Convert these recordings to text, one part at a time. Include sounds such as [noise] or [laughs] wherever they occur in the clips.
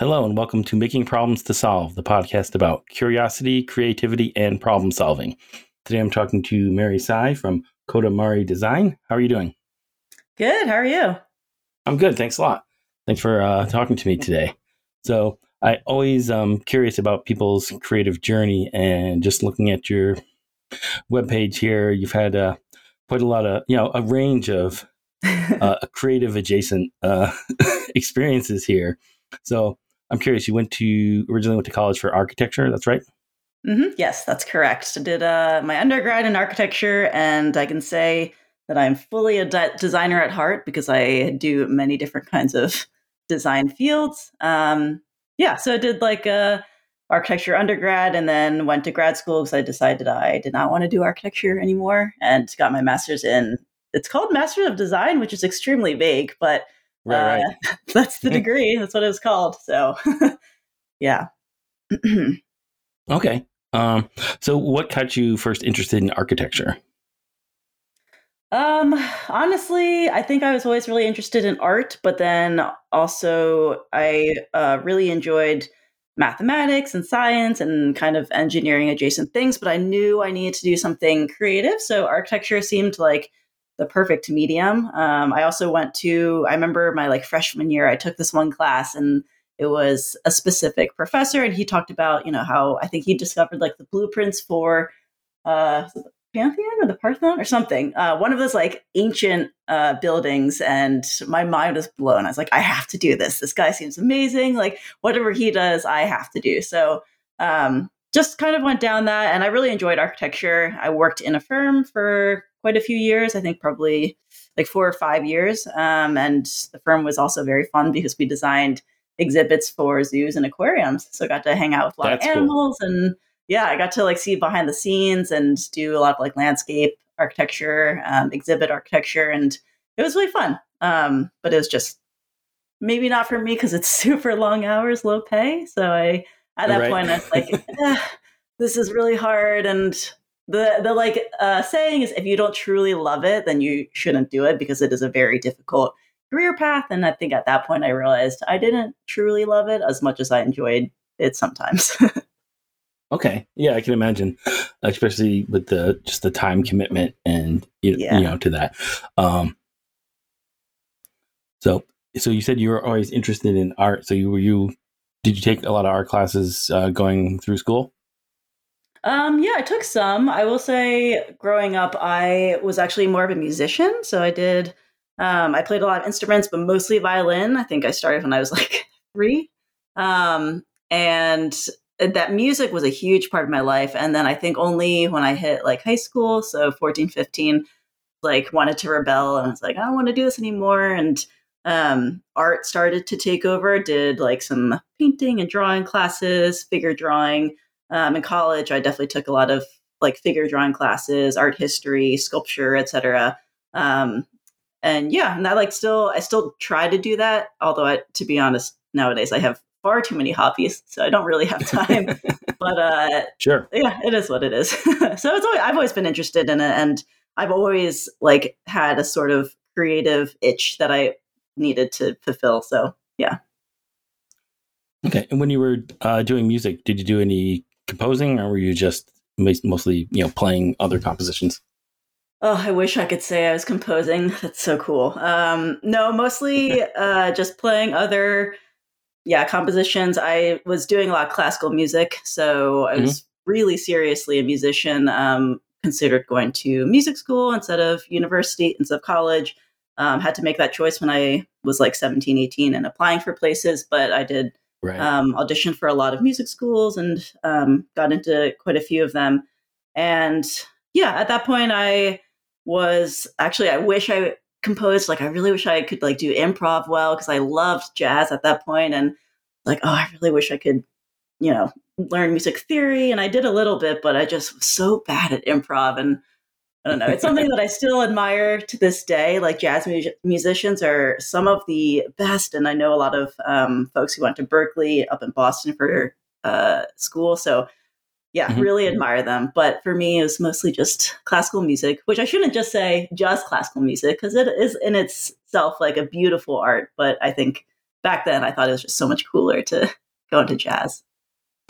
Hello, and welcome to Making Problems to Solve, the podcast about curiosity, creativity, and problem solving. Today I'm talking to Mary Tsai from Koda Mari Design. How are you doing? Good. How are you? I'm good. Thanks a lot. Thanks for uh, talking to me today. So, I always um curious about people's creative journey, and just looking at your webpage here, you've had uh, quite a lot of, you know, a range of [laughs] uh, creative adjacent uh, [laughs] experiences here. So, I'm curious. You went to originally went to college for architecture. That's right. Mm-hmm. Yes, that's correct. I did uh, my undergrad in architecture, and I can say that I'm fully a de- designer at heart because I do many different kinds of design fields. Um, yeah, so I did like a uh, architecture undergrad, and then went to grad school because I decided I did not want to do architecture anymore, and got my master's in. It's called Master of Design, which is extremely vague, but Right, right. Uh, [laughs] that's the [laughs] degree. that's what it was called. So, [laughs] yeah. [clears throat] okay. Um, so, what got you first interested in architecture? Um, honestly, I think I was always really interested in art, but then also I uh, really enjoyed mathematics and science and kind of engineering adjacent things. But I knew I needed to do something creative, so architecture seemed like the perfect medium. Um, I also went to, I remember my like freshman year, I took this one class and it was a specific professor and he talked about, you know, how I think he discovered like the blueprints for uh, the Pantheon or the Parthenon or something, uh, one of those like ancient uh, buildings. And my mind was blown. I was like, I have to do this. This guy seems amazing. Like whatever he does, I have to do. So um, just kind of went down that and I really enjoyed architecture. I worked in a firm for quite a few years. I think probably like four or five years. Um, and the firm was also very fun because we designed exhibits for zoos and aquariums. So I got to hang out with a lot That's of animals cool. and yeah, I got to like see behind the scenes and do a lot of like landscape architecture, um, exhibit architecture, and it was really fun. Um, but it was just maybe not for me because it's [laughs] super long hours, low pay. So I at that right. point I was like, [laughs] eh, this is really hard and the the like uh, saying is if you don't truly love it, then you shouldn't do it because it is a very difficult career path. And I think at that point I realized I didn't truly love it as much as I enjoyed it sometimes. [laughs] okay, yeah, I can imagine, especially with the just the time commitment and you, yeah. you know to that. Um, so so you said you were always interested in art. So you were you did you take a lot of art classes uh, going through school? Um, yeah, I took some. I will say, growing up, I was actually more of a musician. So I did, um, I played a lot of instruments, but mostly violin. I think I started when I was [laughs] like three. Um, and that music was a huge part of my life. And then I think only when I hit like high school, so 14, 15, like wanted to rebel and I was like, I don't want to do this anymore. And um, art started to take over, did like some painting and drawing classes, figure drawing um, in college, I definitely took a lot of like figure drawing classes, art history, sculpture, etc. Um, and yeah, and I like still I still try to do that. Although, I, to be honest, nowadays I have far too many hobbies, [laughs] so I don't really have time. [laughs] but uh, sure, yeah, it is what it is. [laughs] so it's always, I've always been interested in it, and I've always like had a sort of creative itch that I needed to fulfill. So yeah. Okay, and when you were uh, doing music, did you do any composing, or were you just mostly you know playing other compositions? Oh, I wish I could say I was composing. [laughs] That's so cool. Um, no, mostly [laughs] uh, just playing other, yeah, compositions. I was doing a lot of classical music, so I was mm-hmm. really seriously a musician. Um, considered going to music school instead of university, instead of college. Um, had to make that choice when I was like 17, 18 and applying for places, but I did Right. Um, auditioned for a lot of music schools and um, got into quite a few of them. And yeah, at that point, I was actually, I wish I composed, like, I really wish I could like do improv well because I loved jazz at that point And like, oh, I really wish I could, you know, learn music theory. And I did a little bit, but I just was so bad at improv. And I don't know. It's something that I still admire to this day. Like jazz mu- musicians are some of the best, and I know a lot of um, folks who went to Berklee up in Boston for uh, school. So, yeah, mm-hmm. really admire them. But for me, it was mostly just classical music, which I shouldn't just say just classical music because it is in itself like a beautiful art. But I think back then I thought it was just so much cooler to go into jazz. [laughs]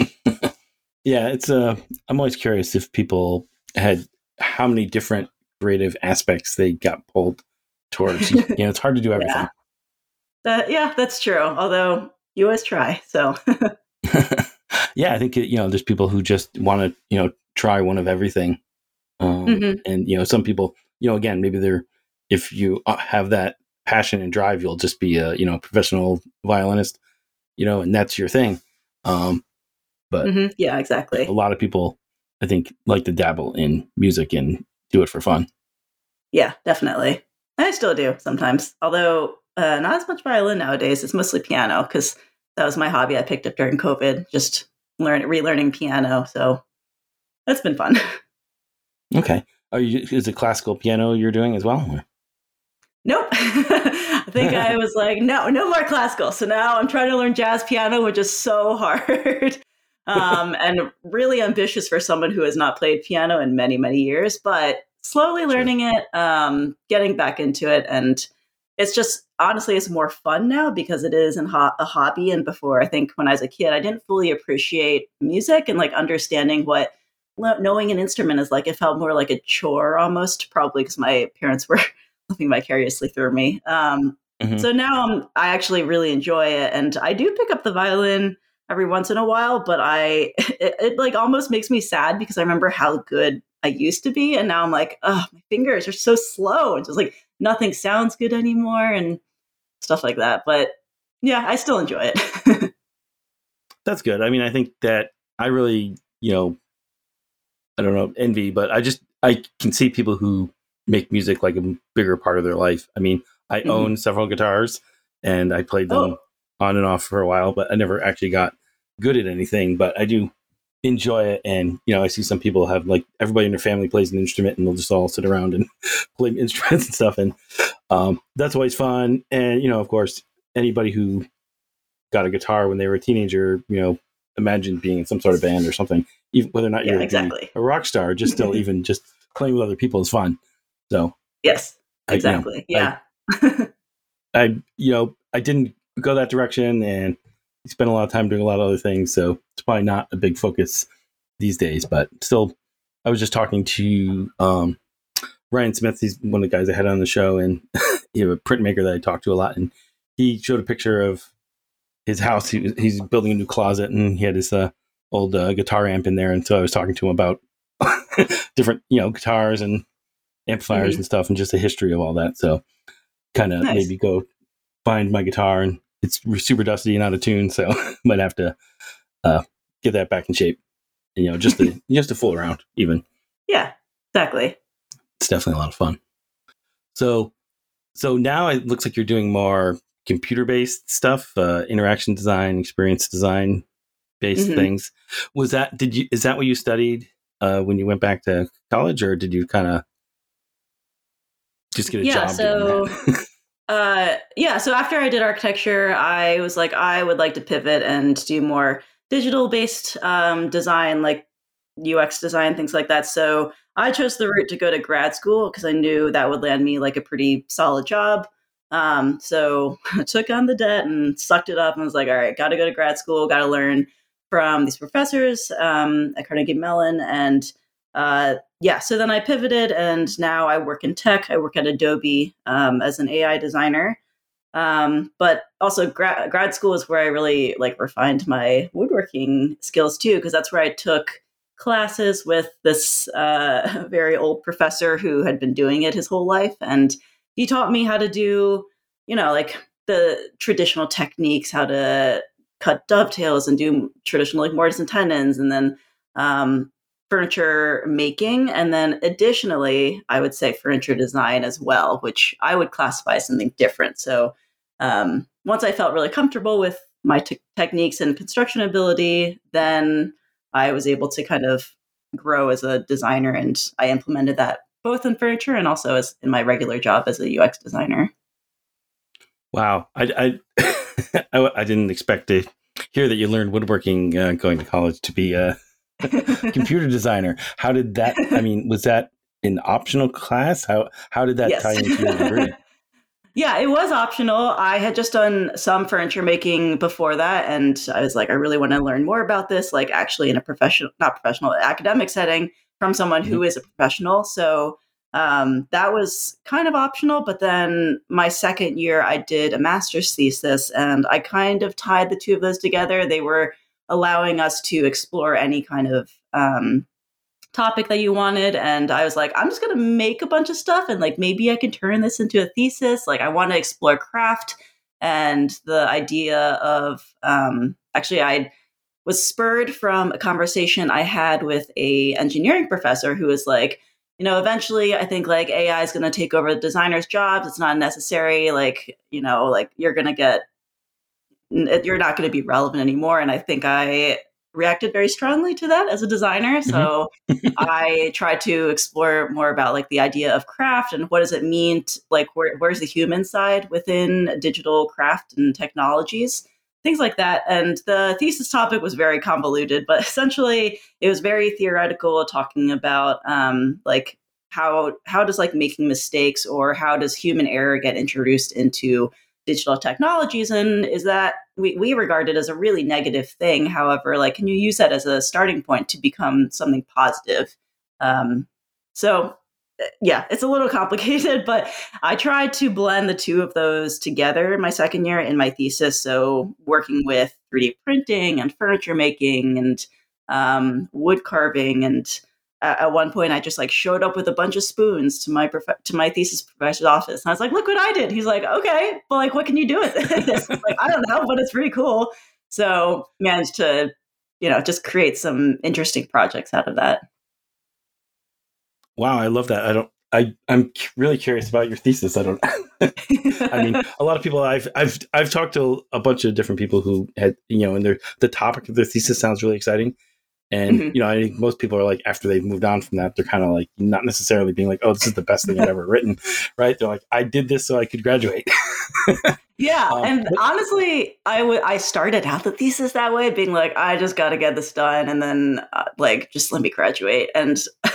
yeah, it's uh I'm always curious if people had how many different creative aspects they got pulled towards. you know, it's hard to do [laughs] everything. Yeah. That, yeah, that's true. Although you always try. So [laughs] yeah, I think you know there's people who just want to you know try one of everything, um, mm-hmm. and you know some people you know again maybe they're if you uh, have that passion and drive, you'll just be a you know professional violinist, you know, and that's your thing. Um, but mm-hmm. yeah, exactly. A lot of people, I think, like to dabble in music and do it for fun. Yeah, definitely. I still do sometimes, although uh, not as much violin nowadays. It's mostly piano because that was my hobby I picked up during COVID, just learn relearning piano. So that's been fun. [laughs] Okay. Are you is it classical piano you're doing as well? Or? Nope. [laughs] I think I [laughs] was like, no, no more classical. So now I'm trying to learn jazz piano, which is so hard. [laughs] um, and really ambitious for someone who has not played piano in many, many years, but slowly learning it, um, getting back into it. And it's just honestly it's more fun now because it is ho- a hobby. And before i think when i was a kid i didn't fully appreciate music and like understanding what knowing an instrument is like. It felt more like a chore almost probably because my parents were [laughs] living vicariously through me. Um, mm-hmm. so now I'm, i actually really enjoy it. And i do pick up the violin every once in a while but i [laughs] it, it like almost makes me sad because i remember how good i used to be and now i'm like oh my fingers are so slow and just like nothing sounds good anymore and stuff like that. But yeah, I still enjoy it. [laughs] That's good. I mean, I think that I really, you know, I don't know, envy, but I just I can see people who make music like a bigger part of their life. I mean, I mm-hmm. own several guitars and I played them oh. on and off for a while, but I never actually got good at anything. But I do enjoy it. And you know i see some people have like everybody in their family plays an instrument and they'll just all sit around and [laughs] play instruments and stuff. And um, that's always fun. And you know of course anybody who got a guitar when they were a teenager you know imagine being in some sort of band or something even whether or not you're exactly. a rock star just still [laughs] even just playing with other people is fun. So yes exactly I, you know, yeah I, [laughs] I you know i didn't go that direction and spent a lot of time doing a lot of other things, so it's probably not a big focus these days. But still, I was just talking to um, Ryan Smith. He's one of the guys I had on the show, and [laughs] you know, a printmaker that I talked to a lot. And he showed a picture of his house. He, he's building a new closet, and he had his uh, old uh, guitar amp in there. And so I was talking to him about [laughs] different, you know, guitars and amplifiers mm-hmm. and stuff, and just the history of all that. So kind of nice. maybe go find my guitar and it's super dusty and out of tune, so [laughs] might have to uh, get that back in shape. You know, just to [laughs] just to fool around, even. Yeah, exactly. It's definitely a lot of fun. So, so now it looks like you're doing more computer based stuff, uh, interaction design, experience design based mm-hmm. things. Was that did you is that what you studied uh, when you went back to college, or did you kind of just get a job? yeah, job? So [laughs] Uh, yeah. So after I did architecture, I was like, I would like to pivot and do more digital based um, design, like UX design, things like that. So I chose the route to go to grad school because I knew that would land me like a pretty solid job. Um, so [laughs] I took on the debt and sucked it up and was like, all right, got to go to grad school, got to learn from these professors um, at Carnegie Mellon. And uh, yeah, so then I pivoted and now I work in tech. I work at Adobe um, as an AI designer. Um, but also gra- grad school is where I really like refined my woodworking skills too, because that's where I took classes with this uh, [laughs] very old professor who had been doing it his whole life. And he taught me how to do, you know, like the traditional techniques, how to cut dovetails and do traditional like mortise and tenons, and then um, furniture making and then additionally i would say furniture design as well which i would classify as something different. So um, once i felt really comfortable with my techniques and construction ability then i was able to kind of grow as a designer and i implemented that both in furniture and also as in my regular job as a ux designer. Wow. I i, [laughs] I, I didn't expect to hear that you learned woodworking uh, going to college to be uh [laughs] computer designer. How did that? I mean, was that an optional class? How how did that yes. tie into your degree? [laughs] Yeah, it was optional. I had just done some furniture making before that, and I was like, I really want to learn more about this, like actually in a professional, not professional, academic setting from someone mm-hmm. who is a professional. So um, that was kind of optional. But then my second year, I did a master's thesis, and I kind of tied the two of those together. They were allowing us to explore any kind of um, topic that you wanted. And i was like i'm just going to make a bunch of stuff and like maybe i can turn this into a thesis. Like i want to explore craft and the idea of um, actually i was spurred from a conversation i had with a engineering professor who was like you know eventually i think like ai is going to take over the designers jobs. It's not necessary. Like you know like you're going to get you're not going to be relevant anymore and i think i reacted very strongly to that as a designer. Mm-hmm. So [laughs] I tried to explore more about like the idea of craft and what does it mean to, like where, where's the human side within digital craft and technologies things like that and the thesis topic was very convoluted but [laughs] essentially it was very theoretical talking about um, like how how does like making mistakes or how does human error get introduced into digital technologies and is that we, we regard it as a really negative thing. However like can you use that as a starting point to become something positive? Um, so uh, yeah it's a little [laughs] complicated but i tried to blend the two of those together my second year in my thesis. So working with 3d printing and furniture making and um, wood carving and at one point I just like showed up with a bunch of spoons to my prof- to my thesis professor's office. And I was like, look what I did. He's like, okay, but like what can you do with this? [laughs] like, I don't know, but it's pretty cool. So managed to, you know, just create some interesting projects out of that. Wow, I love that. I don't I, I'm really curious about your thesis. I don't. [laughs] I mean, a lot of people I've I've I've talked to a bunch of different people who had you know, and their the topic of their thesis sounds really exciting, and mm-hmm. you know, I think most people are like after they've moved on from that, they're kind of like not necessarily being like, "Oh, this is the best thing I've ever written," [laughs] right? They're like, "I did this so I could graduate." [laughs] yeah, um, and but- honestly, I would I started out the thesis that way, being like, "I just got to get this done," and then uh, like just let me graduate, and [laughs]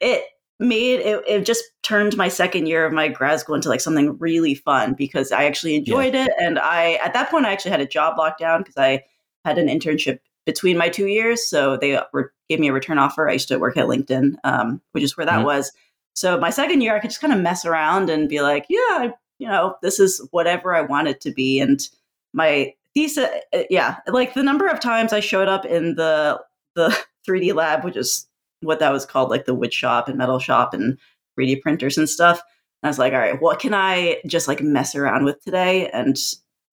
it made it, it just turned my second year of my grad school into like something really fun because I actually enjoyed yeah. it, and I at that point I actually had a job lockdown because I had an internship between my two years. So they re- gave me a return offer. I used to work at LinkedIn, um, which is where that mm-hmm. was. So my second year, I could just kind of mess around and be like, yeah, you know, this is whatever I want it to be. And my thesis, uh, yeah, like the number of times I showed up in the the [laughs] 3D lab, which is what that was called, like the wood shop and metal shop and 3D printers and stuff. And I was like, all right, what can I just like mess around with today? And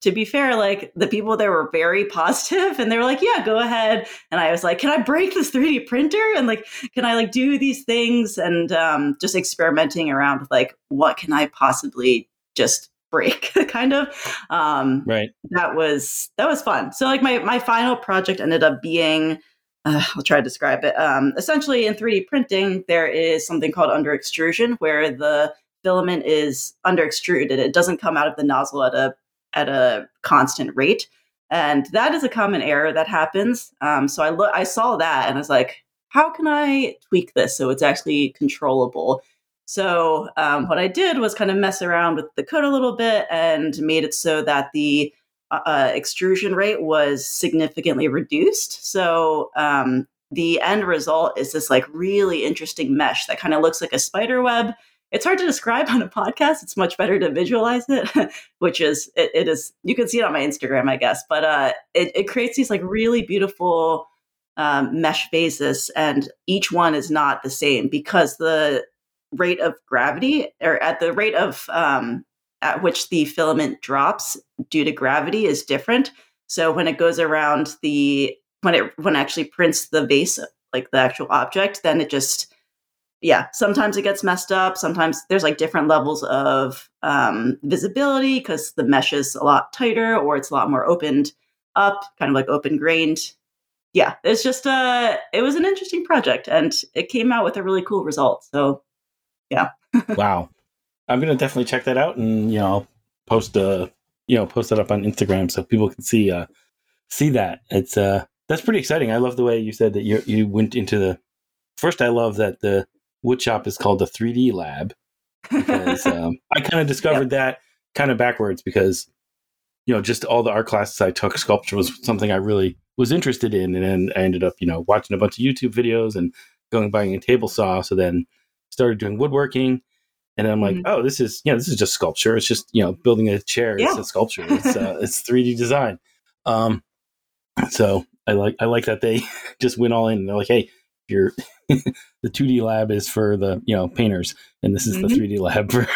to be fair, like the people there were very positive and they were like, yeah, go ahead. And I was like, can I break this 3D printer? And like, can I like do these things? And um, just experimenting around with like, what can I possibly just break [laughs] kind of um right that was that was fun so like my my final project ended up being uh, I'll try to describe it. Um, essentially, in 3D printing, there is something called under extrusion, where the filament is under extruded. It doesn't come out of the nozzle at a at a constant rate. And that is a common error that happens. Um, so I look, I saw that and I was like, how can I tweak this so it's actually controllable? So um, what I did was kind of mess around with the code a little bit and made it so that the uh, uh extrusion rate was significantly reduced. So um, the end result is this like really interesting mesh that kind of looks like a spider web it's hard to describe on a podcast. It's much better to visualize it, [laughs] which is it, it is you can see it on my Instagram, I guess. But uh, it, it creates these like really beautiful um, mesh phases, and each one is not the same because the rate of gravity or at the rate of um, at which the filament drops due to gravity is different. So when it goes around the when it when it actually prints the vase like the actual object, then it just yeah, sometimes it gets messed up. Sometimes there's like different levels of um, visibility because the mesh is a lot tighter or it's a lot more opened up, kind of like open grained. Yeah, it's just uh it was an interesting project and it came out with a really cool result. So yeah. [laughs] wow. I'm gonna definitely check that out and you know post uh you know post that up on Instagram so people can see uh see that. It's uh that's pretty exciting. I love the way you said that you you went into the first I love that the woodshop is called the 3D lab because [laughs] um, I kind of discovered yep. that kind of backwards because you know just all the art classes I took, sculpture was something I really was interested in, and then I ended up you know watching a bunch of YouTube videos and going buying a table saw. So then started doing woodworking. And I'm like, mm-hmm. oh, this is, you know, this is just sculpture. It's just, you know, building a chair. Yeah. It's a sculpture. It's, uh, [laughs] it's 3D design. Um, so I like, I like that they [laughs] just went all in and they're like, hey, your [laughs] the 2D lab is for the, you know, painters. And this is mm-hmm. the 3D lab for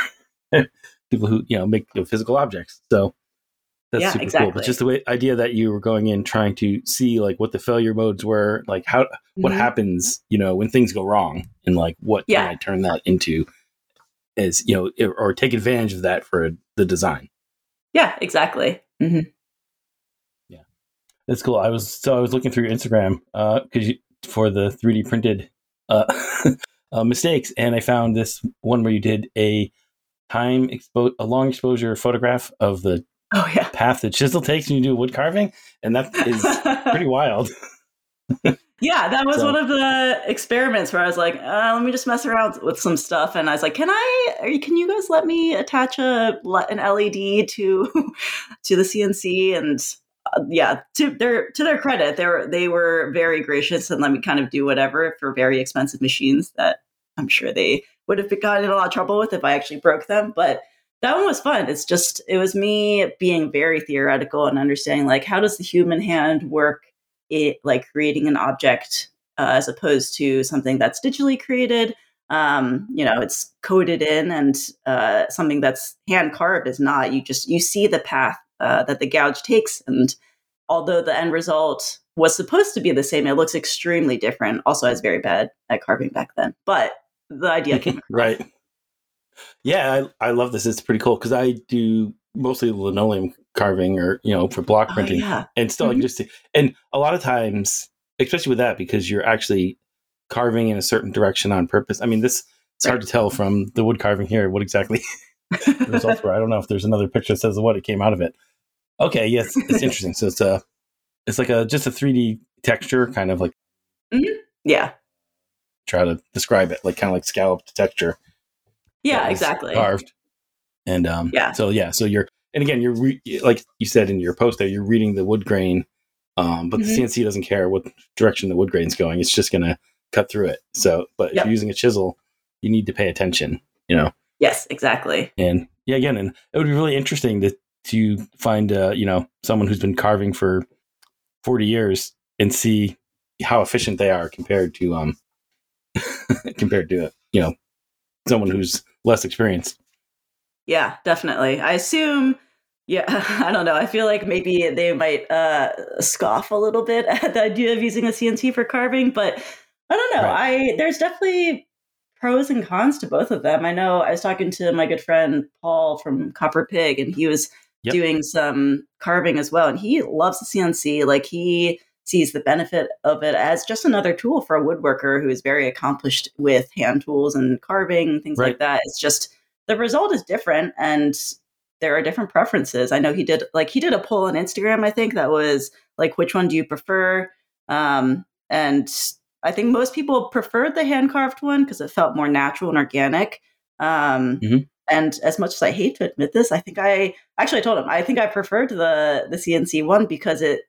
[laughs] people who, you know, make you know, physical objects. So that's yeah, super exactly. cool. But just the way, idea that you were going in trying to see like what the failure modes were, like how what mm-hmm. happens, you know, when things go wrong, and like what yeah. can I turn that into, as you know, or take advantage of that for the design. Yeah, exactly. Mm-hmm. Yeah, that's cool. I was so I was looking through your Instagram because uh, for the three D printed uh, [laughs] uh, mistakes, and I found this one where you did a time expo- a long exposure photograph of the oh yeah path that chisel takes when you do wood carving, and that is [laughs] pretty wild. [laughs] yeah, that was so. one of the experiments where I was like, uh, let me just mess around with some stuff, and I was like, can I? Can you guys let me attach a an LED to to the CNC? And uh, yeah, to their to their credit, they were they were very gracious and let me kind of do whatever for very expensive machines that I'm sure they would have gotten in a lot of trouble with if I actually broke them, but that one was fun. It's just it was me being very theoretical and understanding like how does the human hand work it like creating an object uh, as opposed to something that's digitally created. Um, you know, it's coded in, and uh, something that's hand carved is not. You just you see the path uh, that the gouge takes, and although the end result was supposed to be the same, it looks extremely different. Also, I was very bad at carving back then, but the idea came [laughs] right. Yeah, I, I love this. It's pretty cool because I do mostly linoleum carving or you know for block oh, printing, oh, yeah. and still mm-hmm. just and a lot of times, especially with that, because you're actually carving in a certain direction on purpose. I mean, this it's hard to tell from the wood carving here what exactly [laughs] results were. [laughs] I don't know if there's another picture that says what it came out of it. Okay, yes, it's [laughs] interesting. So it's a it's like a just a 3D texture, kind of like mm-hmm. yeah. Try to describe it like kind of like scalloped texture. Yeah, exactly. Carved. And um, yeah. So yeah, so you're and again, you're re- like you said in your post there, you're reading the wood grain, um, but mm-hmm. the CNC doesn't care what direction the wood grain's going. It's just gonna cut through it. So, but yep. if you're using a chisel, you need to pay attention. You know. Yes, exactly. And yeah, again, and it would be really interesting to to find uh, you know someone who's been carving for forty years and see how efficient they are compared to um [laughs] compared to you know someone who's less experienced. Yeah, definitely. I assume yeah, [laughs] I don't know. I feel like maybe they might uh, scoff a little bit [laughs] at the idea of using a CNC for carving, but I don't know. Right. I there's definitely pros and cons to both of them. I know I was talking to my good friend Paul from Copper Pig, and he was yep. doing some carving as well, and he loves the CNC. Like he sees the benefit of it as just another tool for a woodworker who is very accomplished with hand tools and carving things right. like that. It's just the result is different and there are different preferences. I know he did like he did a poll on Instagram, I think that was like which one do you prefer? Um, and I think most people preferred the hand carved one because it felt more natural and organic. Um, mm-hmm. And as much as I hate to admit this, I think I actually I told him I think I preferred the the CNC one because it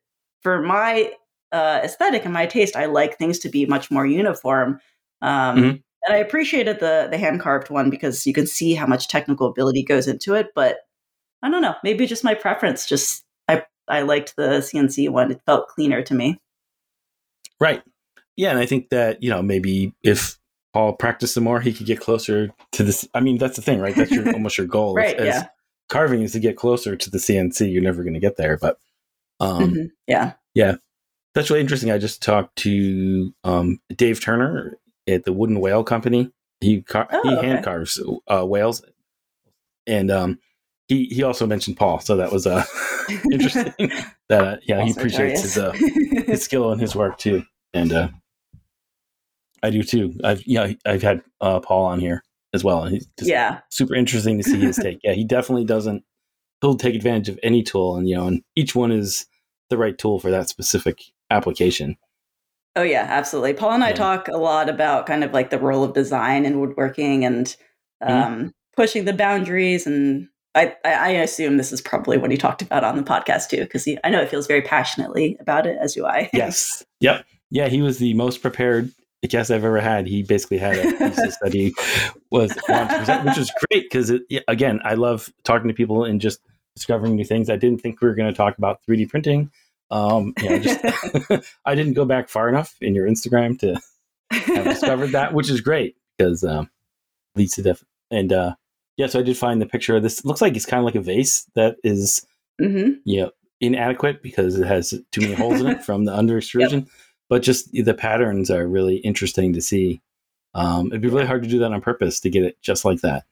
for my uh, aesthetic and my taste, I like things to be much more uniform. Um, mm-hmm. And I appreciated the the hand carved one because you can see how much technical ability goes into it. But I don't know, maybe just my preference. Just I I liked the CNC one; it felt cleaner to me. Right. Yeah, and I think that you know maybe if Paul practiced some more, he could get closer to this. I mean, that's the thing, right? That's your [laughs] almost your goal. right. As, yeah. Carving is to get closer to the CNC. You're never going to get there, but um, mm-hmm. yeah, yeah that's really interesting. I just talked to um, Dave Turner at the Wooden Whale Company. He car- oh, he okay. hand carves uh, whales, and um, he he also mentioned Paul, so that was uh, [laughs] interesting. [laughs] that uh, yeah, he appreciates his uh, his skill and his work too, and uh, I do too. I've yeah, I've had uh, Paul on here as well, and he's yeah super interesting to see his [laughs] take. Yeah, he definitely doesn't. He'll take advantage of any tool, and you know, and each one is the right tool for that specific application. Oh yeah, absolutely. Paul and I yeah. talk a lot about kind of like the role of design in woodworking and mm-hmm. um, mm-hmm. pushing the boundaries and I, I assume this is probably what he talked about on the podcast too, because I know it feels very passionately about it, as do I. yes. Yep. Yeah, he was the most prepared guest I've ever had. He basically had a thesis that he was to present, which is great because again, I love talking to people and just discovering new things. I didn't think we were going to talk about 3D printing. Um, you know, just [laughs] I didn't go back far enough in your Instagram to have discovered that, which is great because um, leads to def- and uh, yeah. So I did find the picture of this. Looks like it's kind of like a vase that is, mm-hmm. you know, inadequate because it has too many holes in it from the under extrusion. Yep. But just the patterns are really interesting to see. Um, it'd be really hard to do that on purpose to get it just like that.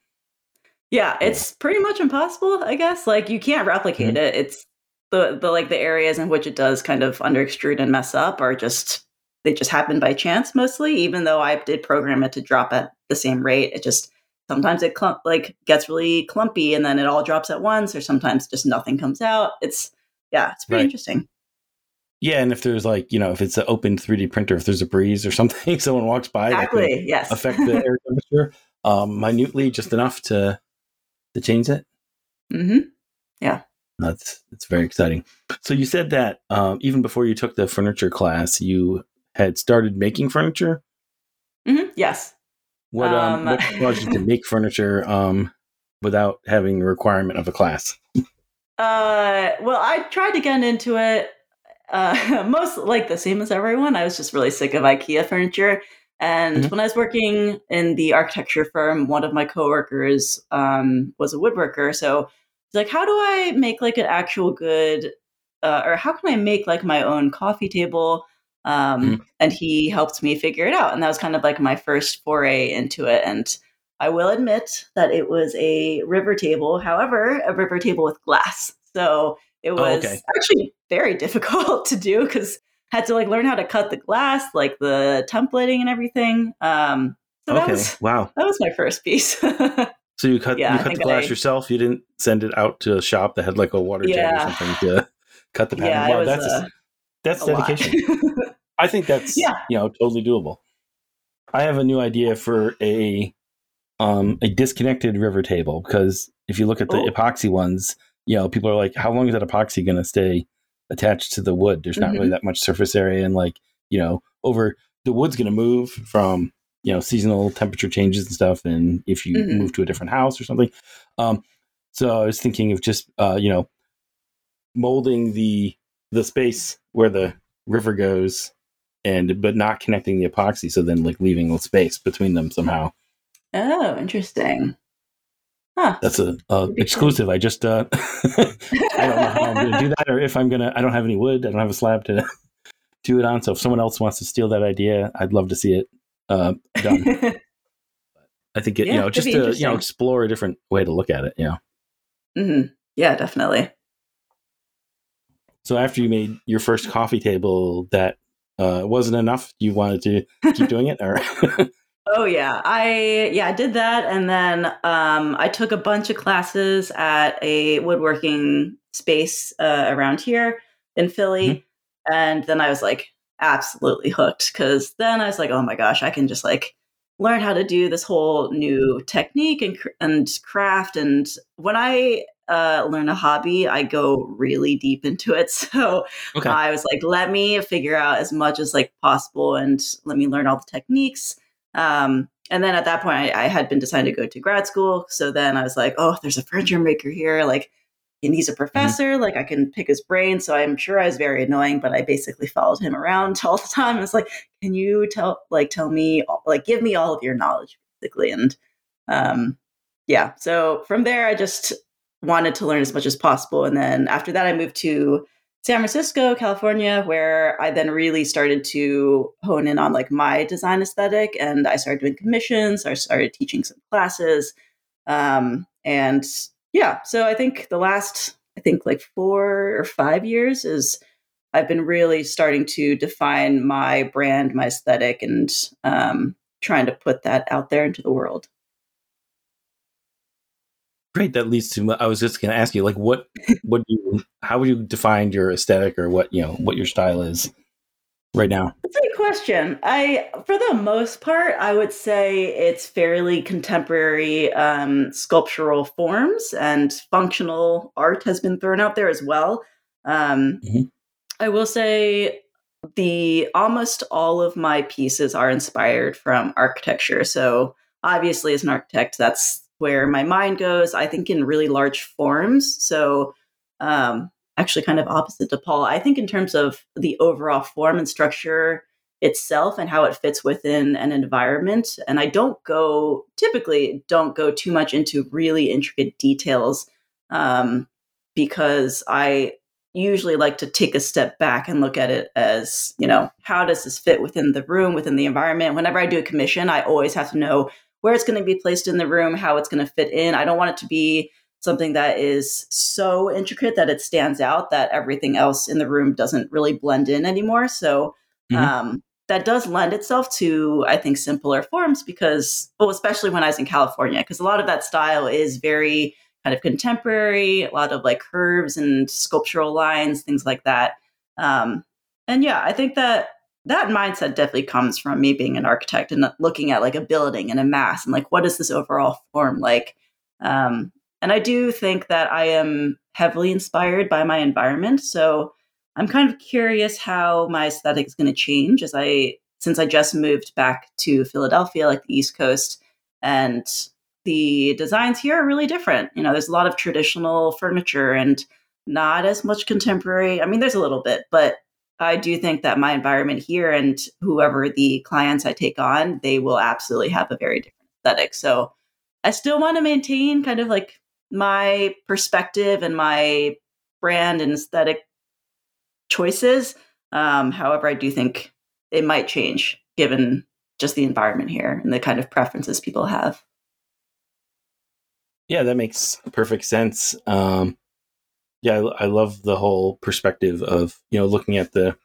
Yeah, it's pretty much impossible, I guess. Like you can't replicate mm-hmm. it. It's the the like the areas in which it does kind of under extrude and mess up are just they just happen by chance mostly. Even though I did program it to drop at the same rate, it just sometimes it clump like gets really clumpy and then it all drops at once, or sometimes just nothing comes out. It's yeah, it's pretty right. interesting. Yeah, and if there's like you know if it's an open 3D printer, if there's a breeze or something, [laughs] someone walks by, exactly, yes, affect the air [laughs] temperature um, minutely, just enough to to change it. Mm-hmm. Yeah. That's it's very exciting. So you said that um, even before you took the furniture class, you had started making furniture. Mm-hmm. Yes. What um, um what caused you to [laughs] make furniture um without having the requirement of a class? Uh, well, I tried to get into it. Uh, [laughs] most like the same as everyone. I was just really sick of IKEA furniture. And mm-hmm. when I was working in the architecture firm, one of my coworkers um, was a woodworker. So he's like, "How do I make like an actual good, uh, or how can I make like my own coffee table?" Um, mm-hmm. And he helped me figure it out, and that was kind of like my first foray into it. And I will admit that it was a river table, however, a river table with glass. So it oh, was oh, okay. actually very [laughs] difficult to do because had to like learn how to cut the glass, like the templating and everything. Um, so okay. that was wow. That was my first piece. [laughs] so you cut yeah, you cut the glass I, yourself. You didn't send it out to a shop that had like a water yeah. jet or something to [laughs] cut the pattern. Yeah, wow, that's uh, that's dedication. I think that's yeah. you know totally doable. I have a new idea for a um a disconnected river table because if you look at the Ooh. epoxy ones, you know people are like, how long is that epoxy going to stay attached to the wood. There's not mm-hmm. really that much surface area, and like you know, over the wood's going to move from you know seasonal temperature changes and stuff, and if you mm-hmm. move to a different house or something. Um, so I was thinking of just uh, you know molding the the space where the river goes and but not connecting the epoxy so then like leaving a space between them somehow oh interesting Huh. That's a, a exclusive. I just uh, [laughs] I don't know how I'm going to do that, or if I'm gonna. I don't have any wood. I don't have a slab to do it on. So if someone else wants to steal that idea, I'd love to see it uh, done. [laughs] I think it, yeah, you know, just to you know, explore a different way to look at it. You know. Mm-hmm. Yeah, definitely. So after you made your first coffee table, that uh, wasn't enough. You wanted to keep doing it, or [laughs] Oh yeah, I yeah I did that, and then um, I took a bunch of classes at a woodworking space uh, around here in Philly, mm-hmm. and then I was like absolutely hooked because then I was like, oh my gosh, I can just like learn how to do this whole new technique and and craft. And when I uh, learn a hobby, I go really deep into it. [laughs] So okay. I was like, let me figure out as much as like possible, and let me learn all the techniques um, and then at that point, I, I, had been deciding to go to grad school. So then I was like, oh, there's a furniture maker here. Like, and he's a mm-hmm. professor. Mm-hmm. Like, I can pick his brain. So I'm sure I was very annoying, but I basically followed him around [laughs] all the time. I was like, can you tell, like, tell me, like, give me all of your knowledge, basically. And um, yeah, so from there, I just wanted to learn as much as possible. And then after that, I moved to San Francisco, California, where I then really started to hone in on like my design aesthetic, and I started doing commissions. I started teaching some classes, um, and yeah. So I think the last, I think like four or five years is I've been really starting to define my brand, my aesthetic, and um, trying to put that out there into the world. Great. That leads to. I was just going to ask you, like, what, what do you, how would you define your aesthetic, or what you know, what your style is? right now? That's a good question. I, for the most part, I would say it's fairly contemporary um, sculptural forms and functional art has been thrown out there as well. Um, mm-hmm. I will say the almost all of my pieces are inspired from architecture. So obviously, as an architect, that's where my mind goes. I think in really large forms. So um, actually kind of opposite to Paul. I think in terms of the overall form and structure itself and how it fits within an environment. And I don't go typically don't go too much into really intricate details um, because I usually like to take a step back and look at it as you know how does this fit within the room within the environment whenever i do a commission i always have to know where it's going to be placed in the room how it's going to fit in i don't want it to be something that is so intricate that it stands out that everything else in the room doesn't really blend in anymore. So mm-hmm. um, that does lend itself to, I think, simpler forms because, well, especially when I was in California, because a lot of that style is very kind of contemporary, a lot of like curves and sculptural lines, things like that. Um, and yeah, I think that that mindset definitely comes from me being an architect and looking at like a building and a mass and like what is this overall form like um, and I do think that I am heavily inspired by my environment. So I'm kind of curious how my aesthetic is going to change as I, since I just moved back to Philadelphia, like the East Coast, and the designs here are really different. You know, there's a lot of traditional furniture and not as much contemporary. I mean, there's a little bit, but I do think that my environment here and whoever the clients I take on, they will absolutely have a very different aesthetic. So I still want to maintain kind of like my perspective and my brand and aesthetic choices. Um, however, I do think it might change given just the environment here and the kind of preferences people have. Yeah, that makes perfect sense. Um, yeah, I, I, love the whole perspective of you know looking at the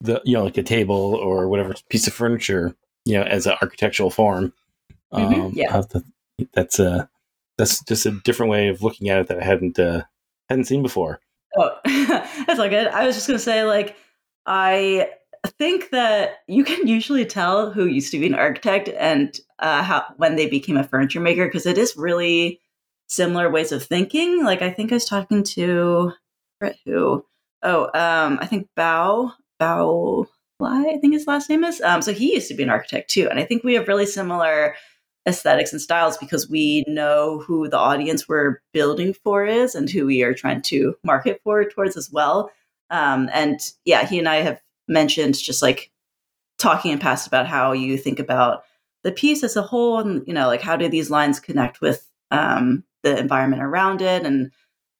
the you know like a table or whatever piece of furniture you know as an architectural form. Mm-hmm, um, yeah, that's a that's just a different way of looking at it that I hadn't uh, hadn't seen before. Oh, [laughs] that's all good. I was just gonna say, like, I think that you can usually tell who used to be an architect and uh, how when they became a furniture maker because it is really similar ways of thinking. Like, I think I was talking to who? Oh, um, I think Bao Bao Lai, I think his last name is. Um, so he used to be an architect too, and I think we have really similar aesthetics and styles because we know who the audience we're building for is and who we are trying to market for towards as well. Um, and yeah, he and I have mentioned just like talking in past about how you think about the piece as a whole and you know like how do these lines connect with um, the environment around it and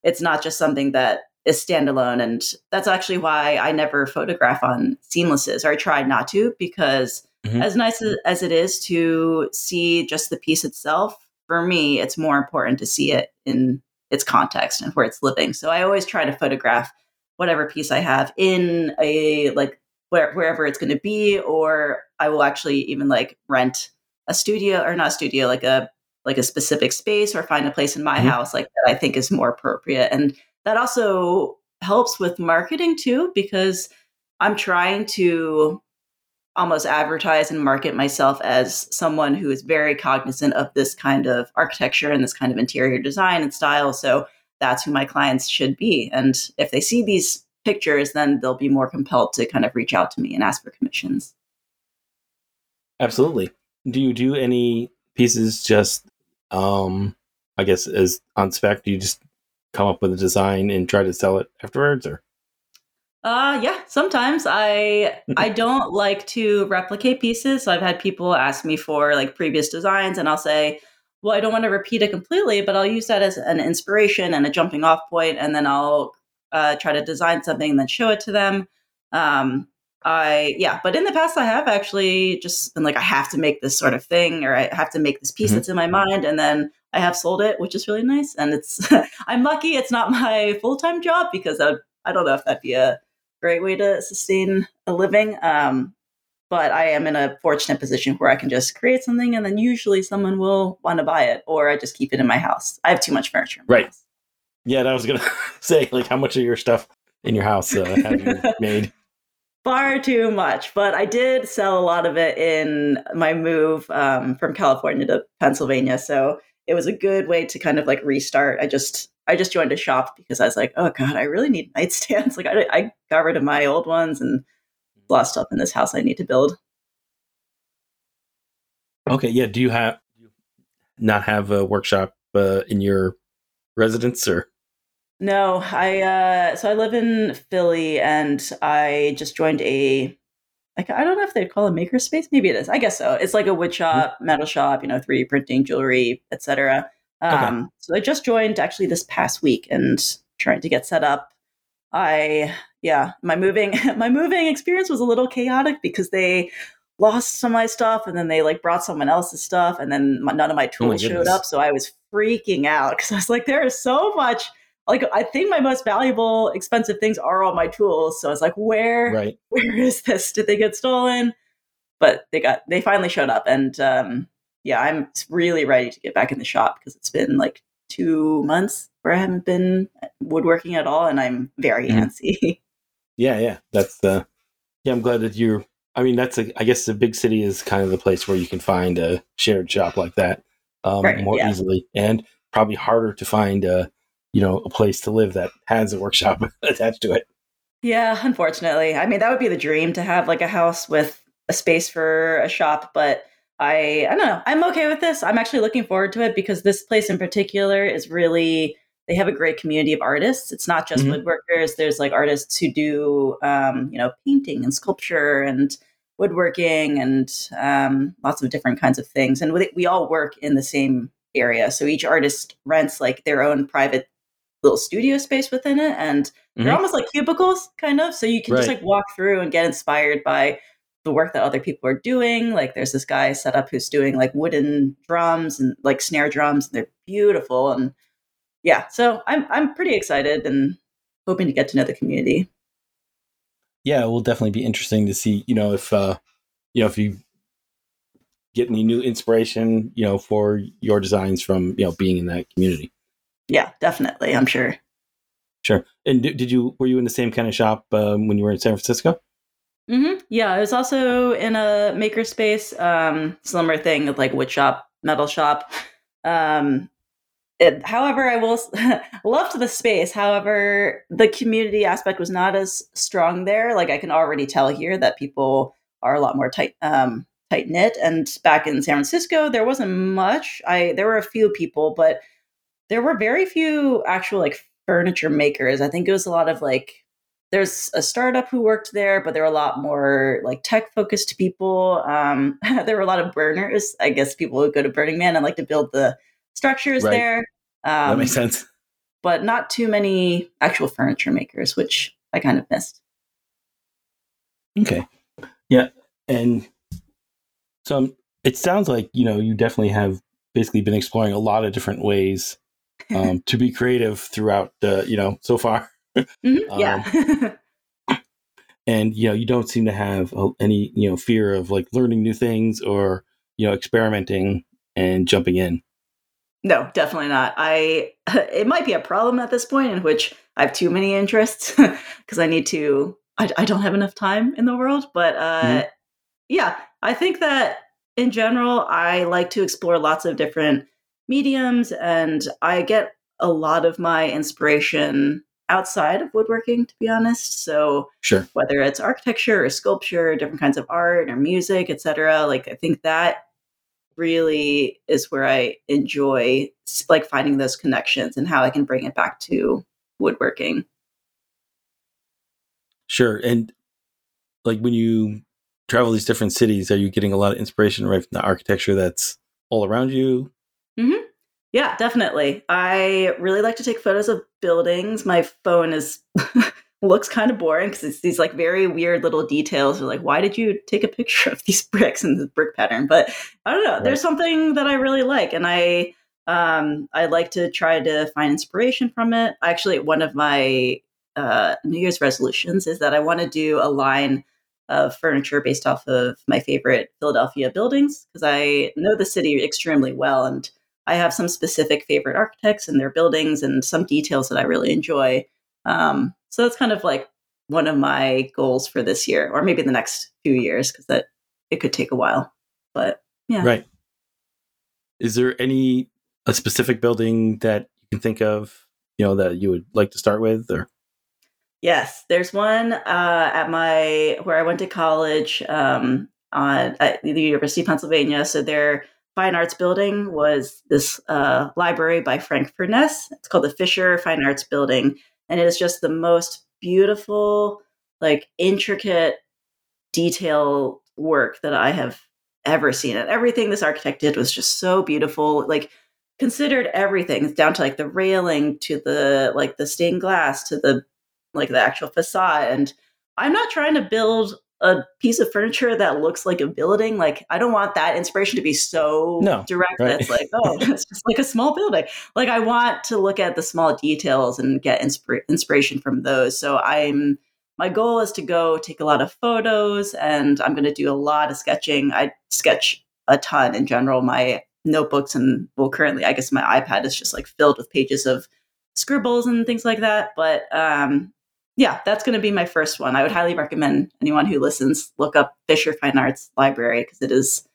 it's not just something that is standalone and that's actually why i never photograph on seamlesses or i tried not to because Mm-hmm. As nice as, it is to see just the piece itself, for me, it's more important to see it in its context and where it's living. So I always try to photograph whatever piece I have in a like where, wherever it's going to be, or I will actually even like rent a studio or not a studio, like a like a specific space or find a place in my mm-hmm. house like that I think is more appropriate. And that also helps with marketing too, because I'm trying to almost advertise and market myself as someone who is very cognizant of this kind of architecture and this kind of interior design and style. So that's who my clients should be. And if they see these pictures, then they'll be more compelled to kind of reach out to me and ask for commissions. Absolutely. Do you do any pieces just, um, I guess, as on spec? Do you just come up with a design and try to sell it afterwards, or? Uh yeah, sometimes I [laughs] I don't like to replicate pieces. So I've had people ask me for like previous designs and I'll say, "Well, I don't want to repeat it completely, but I'll use that as an inspiration and a jumping off point and then I'll uh, try to design something and then show it to them." Um I yeah, but in the past I have actually just been like I have to make this sort of thing or I have to make this piece mm-hmm. that's in my mind and then I have sold it, which is really nice and it's [laughs] I'm lucky it's not my full-time job because I, I don't know if that'd be a great way to sustain a living. Um, but I am in a fortunate position where I can just create something and then usually someone will want to buy it or I just keep it in my house. I have too much furniture. right. House. Yeah, I was going [laughs] to say, like, how much of your stuff in your house uh, have you [laughs] made? Far too much. But I did sell a lot of it in my move um, from California to Pennsylvania, so it was a good way to kind of like restart. I just I just joined a shop because I was like, oh god, I really need [laughs] nightstands. Like I, I got rid of my old ones and lost stuff in this house I need to build. Okay, yeah. Do you have not have a workshop uh, in your residence or? No, I uh so I live in Philly and I just joined a like I don't know if they'd call it a makerspace. Maybe it is. I guess so. It's like a wood mm-hmm. shop, metal shop, you know, 3D printing, jewelry, etc. Um, okay. So I just joined actually this past week and trying to get set up. I yeah, my moving [laughs] my moving experience was a little chaotic because they lost some of my stuff and then they like brought someone else's stuff and then my, none of my tools oh my showed up so i was freaking out because i was like there is so much like i think my most valuable expensive things are all my tools so i was like where right. [laughs] where is this did they get stolen but they got they finally showed up and um yeah i'm really ready to get back in the shop because it's been like two months where i haven't been woodworking at all and i'm very mm. antsy [laughs] yeah yeah that's uh yeah i'm glad that you're I mean, that's a. I guess the big city is kind of the place where you can find a shared shop like that um, right, more yeah. easily, and probably harder to find a, you know, a place to live that has a workshop [laughs] attached to it. Yeah, unfortunately. I mean, that would be the dream to have like a house with a space for a shop, but I I don't know. I'm okay with this. I'm actually looking forward to it because this place in particular is really they have a great community of artists. It's not just mm-hmm. woodworkers. There's like artists who do, um, you know, painting and sculpture and woodworking and um, lots of different kinds of things. And we, we all work in the same area. So each artist rents like their own private little studio space within it. And mm-hmm. they're almost like cubicles, kind of. So you can right. just like walk through and get inspired by the work that other people are doing. Like there's this guy set up who's doing like wooden drums and like snare drums. And they're beautiful. And yeah, so I'm I'm pretty excited and hoping to get to know the community. Yeah, it will definitely be interesting to see. You know, if uh, you know if you get any new inspiration, you know, for your designs from you know being in that community. Yeah, definitely. I'm sure. Sure. And did, did you were you in the same kind of shop um, when you were in San Francisco? Mm-hmm. Yeah, I was also in a makerspace, um, similar thing, like wood shop, metal shop. Um, it, however, I will [laughs] loved the space. However, the community aspect was not as strong there. Like I can already tell here that people are a lot more tight um, tight knit. And back in San Francisco, there wasn't much. I there were a few people, but there were very few actual like furniture makers. I think it was a lot of like there's a startup who worked there, but there were a lot more like tech focused people. Um, [laughs] there were a lot of burners. I guess people would go to Burning Man and like to build the structures right. there. Um, that makes sense. But not too many actual furniture makers, which I kind of missed. Okay. Yeah. And so um, it sounds like, you know, you definitely have basically been exploring a lot of different ways um, to be creative throughout the, you know, so far. Mm-hmm. [laughs] um, yeah. and, you know, you don't seem to have uh, any, you know, fear of like learning new things or, you know, experimenting and jumping in. No, definitely not. I [laughs] it might be a problem at this point in which I have too many interests [laughs] because I need to. I, I, don't have enough time in the world, but uh, mm-hmm. yeah, I think that in general, I like to explore lots of different mediums, and I get a lot of my inspiration outside of woodworking, to be honest. So, sure, whether it's architecture or sculpture, different kinds of art or music, etc. Like, I think that really is where I enjoy like finding those connections and how I can bring it back to woodworking. Sure. And like when you travel these different cities, are you getting a lot of inspiration right from the architecture that's all around you? Mm-hmm. Yeah, definitely. I really like to take photos of buildings. My phone is [laughs] looks kind of boring because it's these like very weird little details. You're like, why did you take a picture of these [laughs] bricks in the brick pattern? But I don't know. Right. There's something that I really like, and I um, I like to try to find inspiration from it. Actually, one of my uh, New Year's resolutions is that I want to do a line of furniture based off of my favorite Philadelphia buildings because I know the city extremely well and I have some specific favorite architects and their buildings and some details that I really enjoy. Um, so that's kind of like one of my goals for this year, or maybe the next few years, because that it could take a while. But yeah, right. Is there any a specific building that you can think of, you know, that you would like to start with, or? Yes, there's one uh, at my where I went to college um, on at the University of Pennsylvania. So their fine arts building was this uh, library by Frank Furness. It's called the Fisher Fine Arts Building, and it is just the most beautiful, like intricate, detail work that I have ever seen. And everything this architect did was just so beautiful. Like considered everything down to like the railing to the like the stained glass to the like the actual facade. And I'm not trying to build a piece of furniture that looks like a building. Like I don't want that inspiration to be so no, direct right. that it's like, oh, [laughs] it's just like a small building. Like I want to look at the small details and get inspira- inspiration from those. So I'm my goal is to go take a lot of photos and I'm going to do a lot of sketching. I sketch a ton in general. My notebooks and well currently I guess my iPad is just like filled with pages of scribbles and things like that. But um yeah, that's going to be my first one. I would highly recommend anyone who listens look up Fisher Fine Arts Library because it is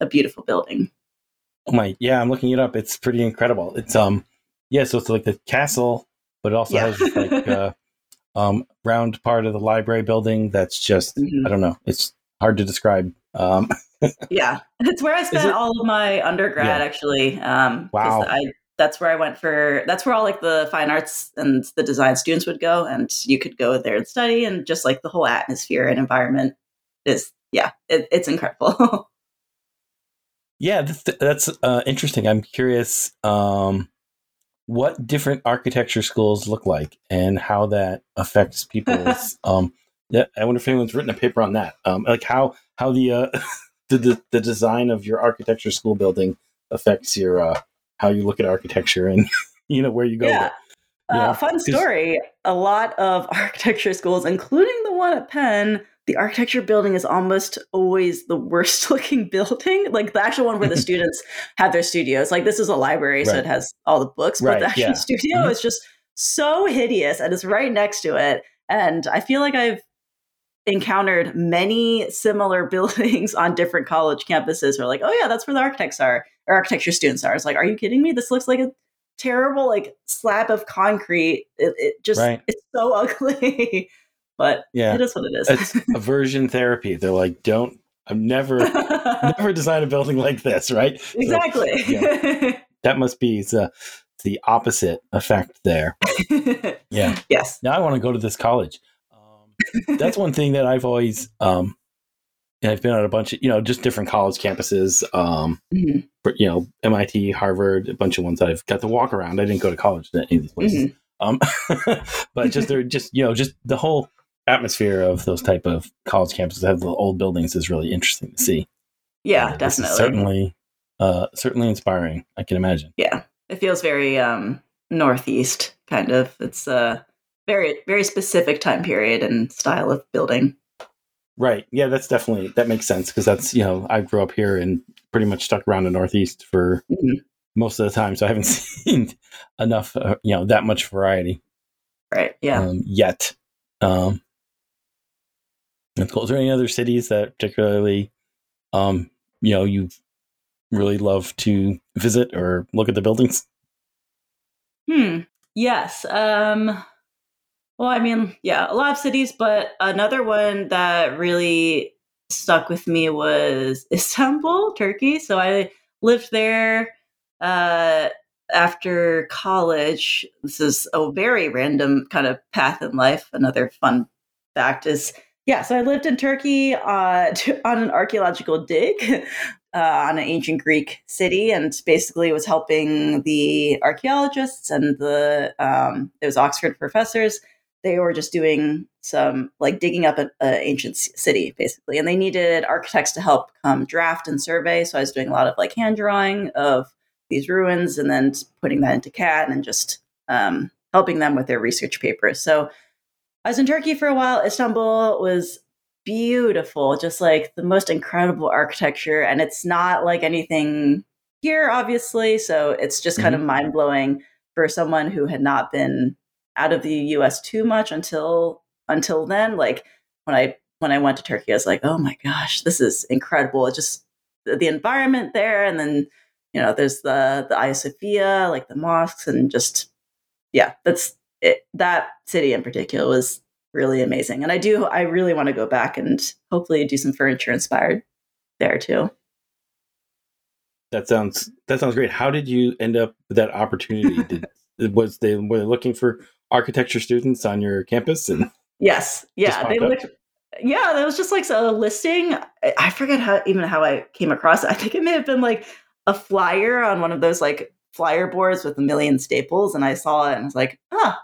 a beautiful building. Oh my, yeah, I'm looking it up. It's pretty incredible. It's um, yeah, so it's like the castle, but it also Yeah. has like [laughs] uh, um round part of the library building that's just Mhm. I don't know. It's hard to describe. Um, [laughs] Yeah, [laughs] it's where I spent all of my undergrad Yeah. actually. Um, Wow. I that's where I went for. That's where all like the fine arts and the design students would go, and you could go there and study, and just like the whole atmosphere and environment is yeah, it, it's incredible. [laughs] yeah, that's, that's uh, interesting. I'm curious um, what different architecture schools look like and how that affects [laughs] people's. um, yeah, I wonder if anyone's written a paper on that. Um, like how how the, uh, [laughs] the the the design of your architecture school building affects your uh, how you look at architecture and [laughs] you know where you go. yeah. Uh, Yeah, fun 'cause- story. A lot of [laughs] architecture schools, including the one at Penn, the architecture building is almost always the worst [laughs] looking building. Like the actual one where the students have their studios. Like this is a library, so it has all the books, but the actual yeah. studio Mhm. is just so hideous and it's right next to it. And I feel like I've encountered many similar buildings on different college campuses where like, oh yeah, that's where the architects are architecture students are. It's like, are you kidding me? This looks like a terrible like slab of concrete. It, it just Right. it's so [laughs] ugly. but Yeah, it is what it is. it's aversion therapy. They're like, don't. I've never [laughs] never designed a building like this, right? So exactly. that must be the the opposite effect there. [laughs] Yeah. yes. Now I want to go to this college. Um, that's one thing that I've always um, and I've been on a bunch of you know just different college campuses. Um, Mhm. for, you know, MIT, Harvard, a bunch of ones that I've got to walk around. I didn't go to college at any of these places. Mhm. Um, [laughs] but just they're just you know just the whole atmosphere of those type of college campuses that have the old buildings is really interesting to see. Yeah, Uh, definitely. certainly uh, certainly inspiring. I can imagine. Yeah. It feels very um northeast kind of. It's a very very specific time period and style of building. Right. Yeah, that's definitely that makes sense because that's you know I grew up here and pretty much stuck around the Northeast for Mhm. most of the time, so I haven't [laughs] seen enough uh, you know that much variety Right. Yeah. um, yet. Um, that's cool. Is there any other cities that particularly um, you know you really love to visit or look at the buildings? Hmm. Yes. Um well, I mean, yeah, a lot of cities, but another one that really stuck with me was [laughs] Istanbul, Turkey. So I lived there uh after college. This is a very random kind of path in life. Another fun fact is yeah, so I lived in Turkey uh, [laughs] to, on an archaeological dig [laughs] uh, on an ancient Greek city, and basically was helping the archaeologists and the um, it was Oxford professors. They were just doing some like digging up an ancient city, basically, and they needed architects to help come draft and survey. So I was doing a lot of like hand drawing of these ruins, and then putting that into CAD and just um, helping them with their research papers. So I was in Turkey for a while. Istanbul was beautiful, just like the most incredible architecture. And it's not like anything here, obviously. So it's just kind of mind blowing for someone who had not been out of the US too much until until then, like when I when I went to Turkey, I was like, oh my gosh, this is incredible. It just the environment there, and then you know, there's the the Hagia Sophia, like the mosques, and just yeah, that's it. That city in particular was really amazing, and I do I really want to go back and hopefully do some furniture inspired there too. That sounds that sounds great. How did you end up with that opportunity? [laughs] Did was they were they looking for architecture students on your campus and yes. Yeah they looked yeah that was just like a listing. I forget how even how i came across it. I think it may have been like a flyer on one of those like flyer boards with a million staples and i saw it and I was like ah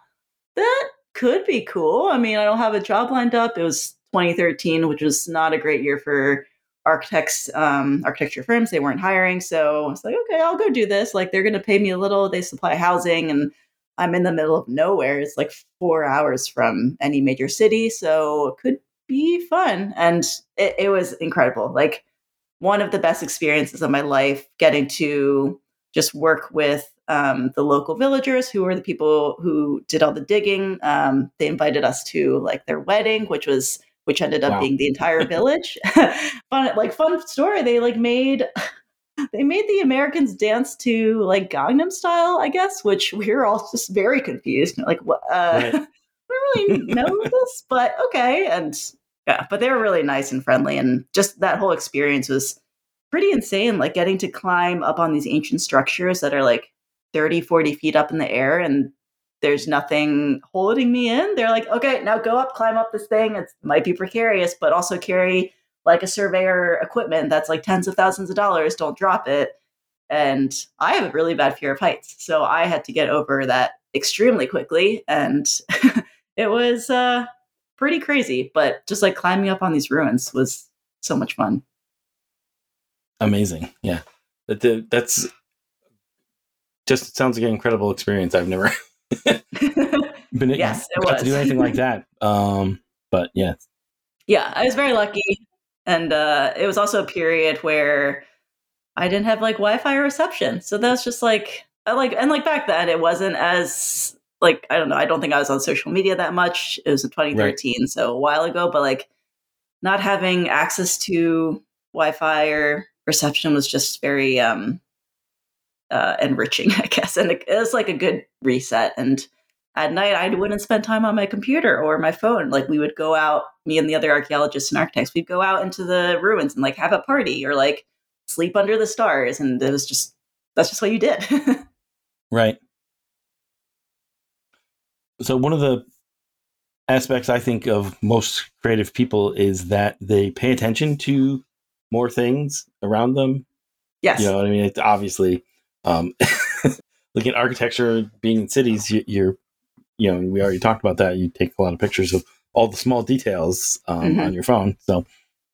that could be cool. I mean i don't have a job lined up. It was 2013 which was not a great year for architects um, architecture firms. They weren't hiring so i was like okay i'll go do this. Like they're going to pay me a little. They supply housing and i'm in the middle of nowhere it's like four hours from any major city so it could be fun and it, it was incredible like one of the best experiences of my life getting to just work with um, the local villagers who were the people who did all the digging um, they invited us to like their wedding which was which ended up wow. being the entire [laughs] village. [laughs] fun, like fun story. They like made they made the Americans dance to like Gangnam Style, I guess, which we are all just very confused. Like, what? Uh, right. [laughs] I don't really [laughs] know this, but okay. And yeah, but they were really nice and friendly, and just that whole experience was pretty insane. Like getting to climb up on these ancient structures that are like 30, 40 feet up in the air, and there's nothing holding me in. They're like, okay, now go up, climb up this thing. It might be precarious, but also carry like a surveyor equipment that's like tens of thousands of dollars. Don't drop it. And I have a really bad fear of heights. So I had to get over that extremely quickly. And [laughs] it was uh, pretty crazy, but just like climbing up on these ruins was so much fun. Amazing. Yeah. That, that's just sounds like an incredible experience. I've never [laughs] been [laughs] yes, it was. to do anything like that. Um, but yeah, yeah, I was very lucky, and uh, it was also a period where I didn't have like Wi-Fi reception, so that was just like I like and like back then it wasn't as like I don't know. I don't think I was on social media that much. It was in 2013, right. so a while ago, but like not having access to Wi-Fi or reception was just very um uh, enriching, [laughs] I guess. And it, it was like a good reset. And at night, I wouldn't spend time on my computer or my phone. Like we would go out, me and the other archaeologists and architects, we'd go out into the ruins and like have a party or like sleep under the stars. And it was just, that's just what you did. [laughs] right. So one of the aspects I think of most creative people is that they pay attention to more things around them. Yes. You know what I mean? It's obviously um, [laughs] looking at architecture, being in cities, you, are you know, we already talked about that. You take a lot of pictures of all the small details um, mm-hmm. on your phone. So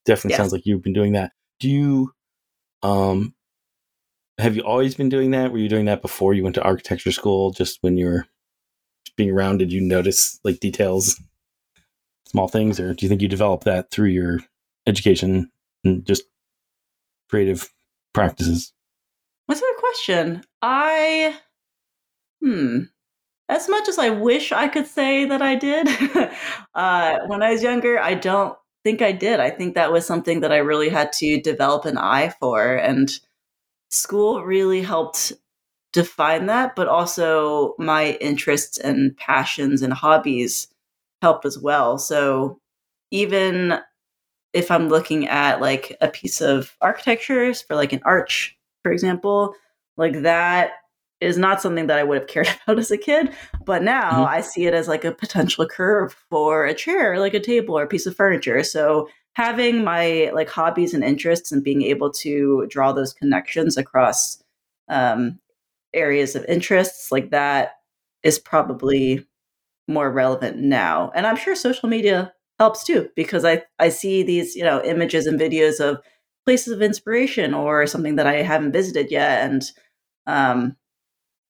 definitely sounds like you've been doing that. Do you, um, have you always been doing that? Were you doing that before you went to architecture school? Just when you were being around, did you notice like details, small things, or do you think you developed that through your education and just creative practices? What's a good question? I, hmm, as much as I wish I could say that I did, [laughs] uh, when I was younger, I don't think I did. I think that was something that I really had to develop an eye for. And school really helped define that, but also my interests and passions and hobbies helped as well. So even if I'm looking at like a piece of architecture for like an arch for example, like that is not something that I would have [laughs] cared about as a kid. But now mm-hmm. I see it as like a potential curve for a chair, like a table or a piece of furniture. So having my like hobbies and interests and being able to draw those connections across um, areas of interests like that is probably more relevant now. And I'm sure social media helps too because I I see these you know images and videos of places of inspiration or something that I haven't visited yet. And um,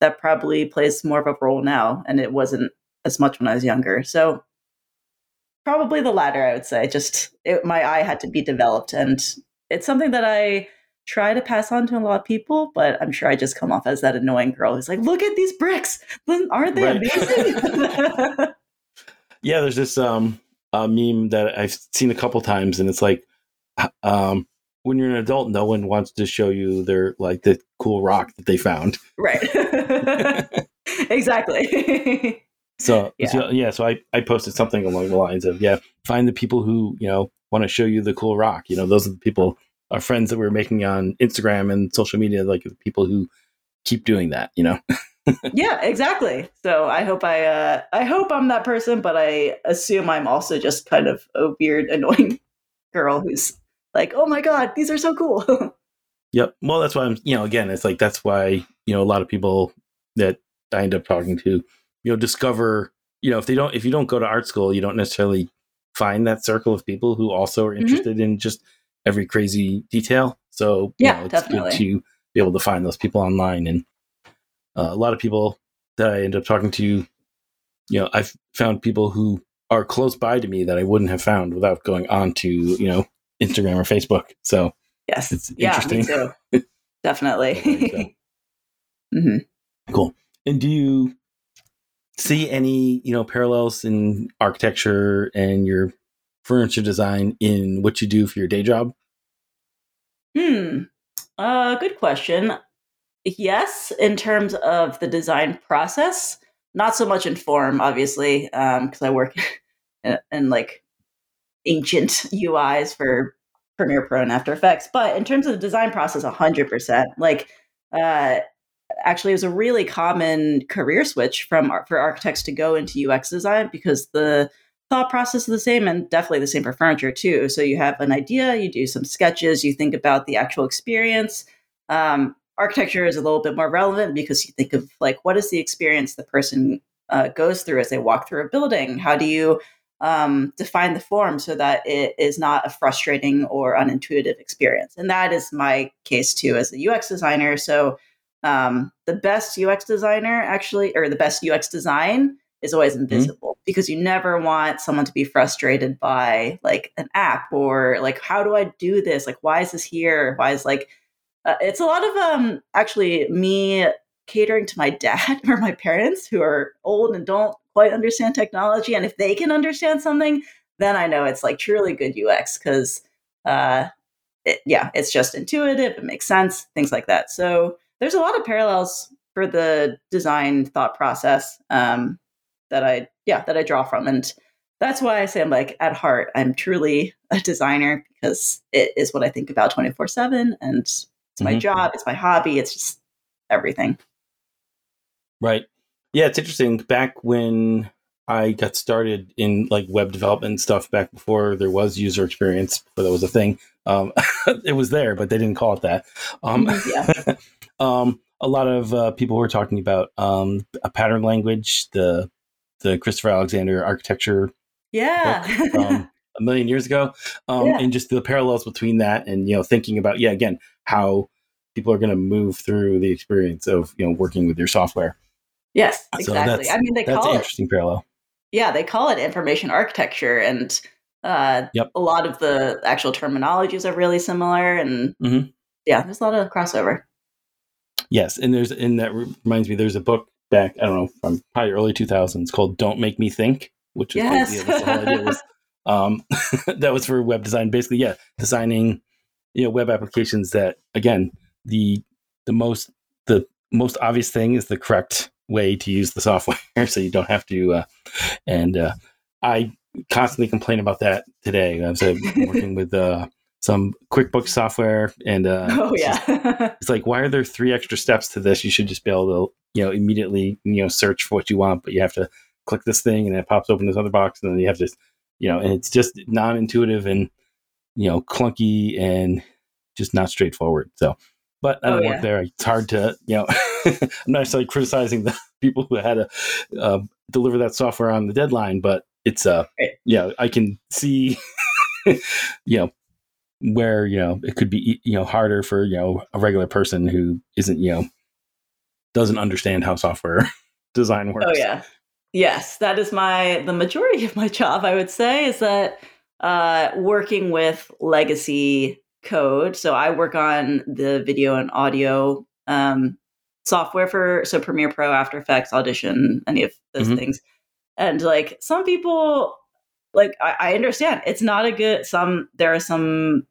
that probably plays more of a role now. And it wasn't as much when I was younger. So probably the latter, I would say. Just it, my eye had to be developed. And it's something that I try to pass on to a lot of people, but I'm sure I just come off as that annoying girl who's like, look at these bricks. Aren't they right. amazing? [laughs] [laughs] yeah, there's this um a meme that I've seen a couple times, and it's like, um, when you're an adult, no one wants to show you their like the cool rock that they found. Right. [laughs] exactly. [laughs] so yeah. so yeah, so I I posted something along the lines of yeah, find the people who you know want to show you the cool rock. You know, those are the people, our friends that we're making on Instagram and social media, like the people who keep doing that. You know. [laughs] yeah, exactly. So I hope I uh I hope I'm that person, but I assume I'm also just kind of a weird, annoying girl who's like, oh my god, these are so cool. Yep. Well, that's why I'm. You know, again, it's like that's why you know a lot of people that I end up talking to, you know, discover. You know, if they don't, if you don't go to art school, you don't necessarily find that circle of people who also are mm-hmm. interested mm-hmm. in just every crazy detail. So yeah, you know, it's definitely. good to be able to find those people online and uh, a lot of people that I end up talking to, you know, I've found people who are close by to me that I wouldn't have found without going on to, you know, Instagram or Facebook. So yes, it's yeah, interesting. [laughs] Definitely. so. [laughs] mm-hmm. Cool. And do you see any, you know, parallels in architecture and your furniture design in what you do for your day job? Hmm. Uh, good question yes, in terms of the design process, not so much in form, obviously, because um, I work [laughs] in, in, like ancient UIs for Premiere Pro and After Effects. But in terms of the design process, 100%. Like, uh, actually, it was a really common career switch from for architects to go into UX design because the thought process is the same and definitely the same for furniture too. So you have an idea, you do some sketches, you think about the actual experience. Um, architecture is a little bit more relevant because you think of like what is the experience the person uh, goes through as they walk through a building how do you um, define the form so that it is not a frustrating or unintuitive experience and that is my case too as a ux designer so um, the best ux designer actually or the best ux design is always mm-hmm. invisible mm-hmm. because you never want someone to be frustrated by like an app or like how do i do this like why is this here why is like uh, it's a lot of um actually me catering to my [laughs] dad or my parents who are old and don't quite understand technology and if they can understand something then i know it's like truly good ux because uh it, yeah it's just intuitive it makes sense things like that so there's a lot of parallels for the design thought process um that i yeah that i draw from and that's why i say i'm like at heart i'm truly a designer because it is what i think about 24 7 and it's my mm-hmm. job. It's my hobby. It's just everything. Right. Yeah, it's interesting. Back when I got started in like web development stuff, back before there was user experience, but that was a thing, um, [laughs] it was there, but they didn't call it that. Um, mm-hmm, yeah. [laughs] um, a lot of uh, people were talking about um, a pattern language, the the Christopher Alexander architecture. Yeah. [laughs] a million years ago, um, yeah. and just the parallels between that and you know thinking about yeah again how people are going to move through the experience of you know working with your software. Yes, exactly. So I mean, they that's call an interesting parallel. Yeah, they call it information architecture, and uh, yep. a lot of the actual terminologies are really similar, and mm-hmm. yeah, there's a lot of crossover. Yes, and there's and that reminds me, there's a book back I don't know from probably early 2000s called "Don't Make Me Think," which is yes. the, idea was [laughs] um, [laughs] that was for web design. Basically, yeah, designing you know web applications that again the the most the most obvious thing is the correct way to use the software, [laughs] so you don't have to. Uh, and uh, I constantly complain about that today. I was uh, working with uh, some QuickBooks software, and uh, [laughs] oh yeah, it's, just, it's like why are there three extra steps to this? You should just be able to you know immediately you know search for what you want, but you have to click this thing, and it pops open this other box, and then you have to you know, and it's just non-intuitive and you know clunky and just not straightforward. So, but I don't oh, work yeah. there. It's hard to you know. [laughs] I'm not necessarily criticizing the [laughs] people who had to uh, deliver that software on the deadline, but it's uh yeah, I can see [laughs] you know where you know it could be you know harder for you know a regular person who isn't you know doesn't understand how software design works. Oh yeah. Yes, that is my the majority of my job. I would say is that uh, working with legacy code. So I work on the video and audio um, software for so Premiere Pro, After Effects, Audition, any of those mm-hmm. things. And like some people like I, I understand it's not a good some there are some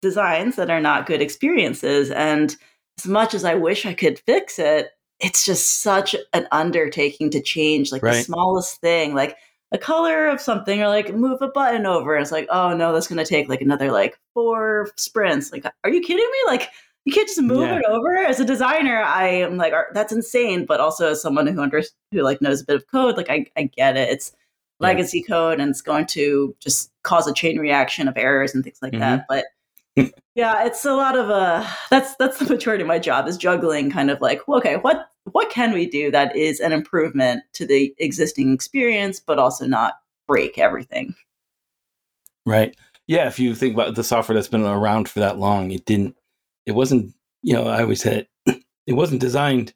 designs that are not good experiences and as much as i wish i could fix it it's just such an undertaking to change like Right. the smallest thing like color of something or like move a button over. And it's like oh no that's going to take like another like four sprints. Like are you kidding me? Like you can't just move Yeah. it over? As a designer i am like that's insane. But also as someone who under who like knows a bit of code like i, I get it. It's Yeah. legacy code and it's going to just cause a chain reaction of errors and things like that. But yeah it's a lot of uh that's that's the majority of my job is juggling kind of like well, okay what what can we do that is an improvement to the existing experience but also not break everything Right. Yeah. If you think about the software that's been around for that long, it didn't, it wasn't, you know, I always said it, [clears throat] it wasn't designed,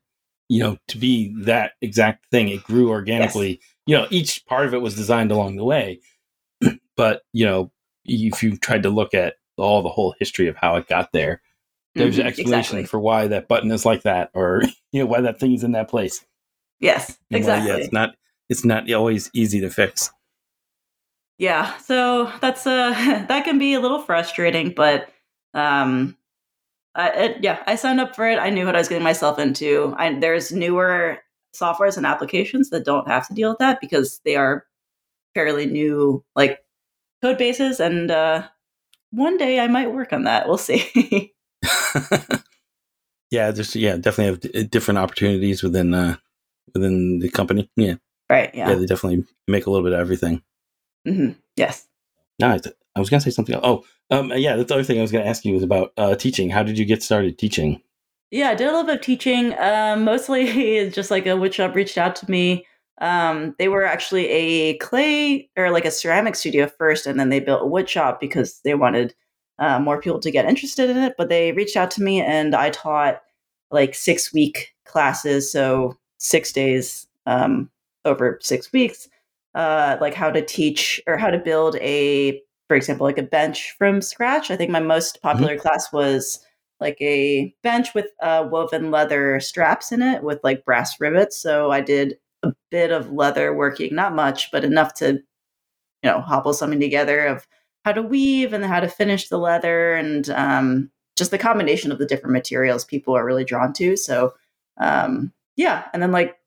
you know, to be that exact thing. It grew organically. You know, each part of it was designed along the way. [clears throat] but, you know, if you tried to look at all the whole history of how it got there, there's an Mhm, explanation exactly. for why that button is like that or, [laughs] you know, why that thing is in that place. yes And why, exactly yeah, it's not, it's not always easy to fix. yeah so that's uh [laughs] that can be a little frustrating but um I, it, yeah i signed up for it i knew what i was getting myself into I, there's newer softwares and applications that don't have to deal with that because they are fairly new like code bases and uh one day i might work on that we'll see [laughs] [laughs] yeah, just yeah, definitely have d- different opportunities within uh within the company. Yeah, right yeah, yeah, they definitely make a little bit of everything. Mm-hmm. yes No, I, I was gonna say something. Else. Oh, um, yeah, that's the other thing I was gonna ask you was about uh, teaching. How did you get started teaching? Yeah, I did a little bit of teaching. Um, mostly [laughs] just like a wood shop reached out to me. Um, they were actually a clay or like a ceramic studio first, and then they built a wood shop because they wanted uh, more people to get interested in it. But they reached out to me, and I taught like six week classes, so six days um, over six weeks, uh, like how to teach or how to build a, for example, like a bench from scratch. I think my most popular class was like a bench with uh, woven leather straps in it with like brass rivets. So I did a bit of leather working, not much, but enough to, you know, hobble something together of how to weave and how to finish the leather and um, just the combination of the different materials people are really drawn to. So um, yeah, and then like